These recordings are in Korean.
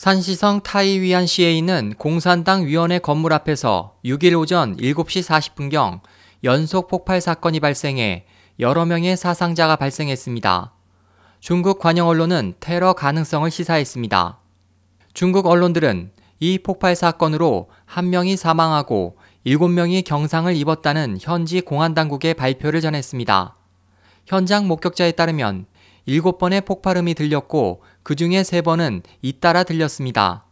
산시성 타이위안시에 있는 공산당 위원회 건물 앞에서 6일 오전 7시 40분경 연속 폭발 사건이 발생해 여러 명의 사상자가 발생했습니다. 중국 관영 언론은 테러 가능성을 시사했습니다. 중국 언론들은 이 폭발 사건으로 한 명이 사망하고 7명이 경상을 입었다는 현지 공안 당국의 발표를 전했습니다. 현장 목격자에 따르면 7번의 폭발음이 들렸고 그 중에 3번은 잇따라 들렸습니다.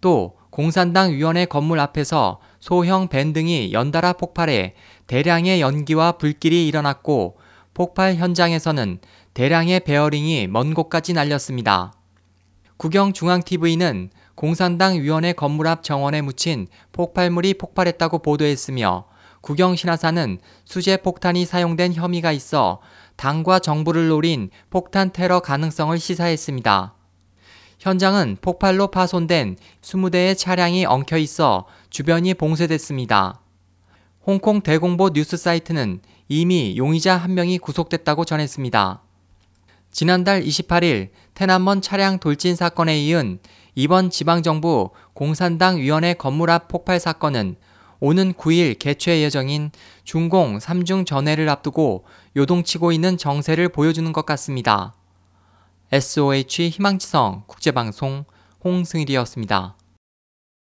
또 공산당 위원회 건물 앞에서 소형 밴 등이 연달아 폭발해 대량의 연기와 불길이 일어났고 폭발 현장에서는 대량의 베어링이 먼 곳까지 날렸습니다. 국영중앙TV는 공산당 위원회 건물 앞 정원에 묻힌 폭발물이 폭발했다고 보도했으며 국영신화사는 수제 폭탄이 사용된 혐의가 있어 당과 정부를 노린 폭탄 테러 가능성을 시사했습니다. 현장은 폭발로 파손된 20대의 차량이 엉켜 있어 주변이 봉쇄됐습니다. 홍콩 대공보 뉴스 사이트는 이미 용의자 한 명이 구속됐다고 전했습니다. 지난달 28일 테난먼 차량 돌진 사건에 이은 이번 지방정부 공산당 위원회 건물 앞 폭발 사건은 오는 9일 개최 예정인 중공 3중 전회를 앞두고 요동치고 있는 정세를 보여주는 것 같습니다. SOH 희망지성 국제방송 홍승일이었습니다.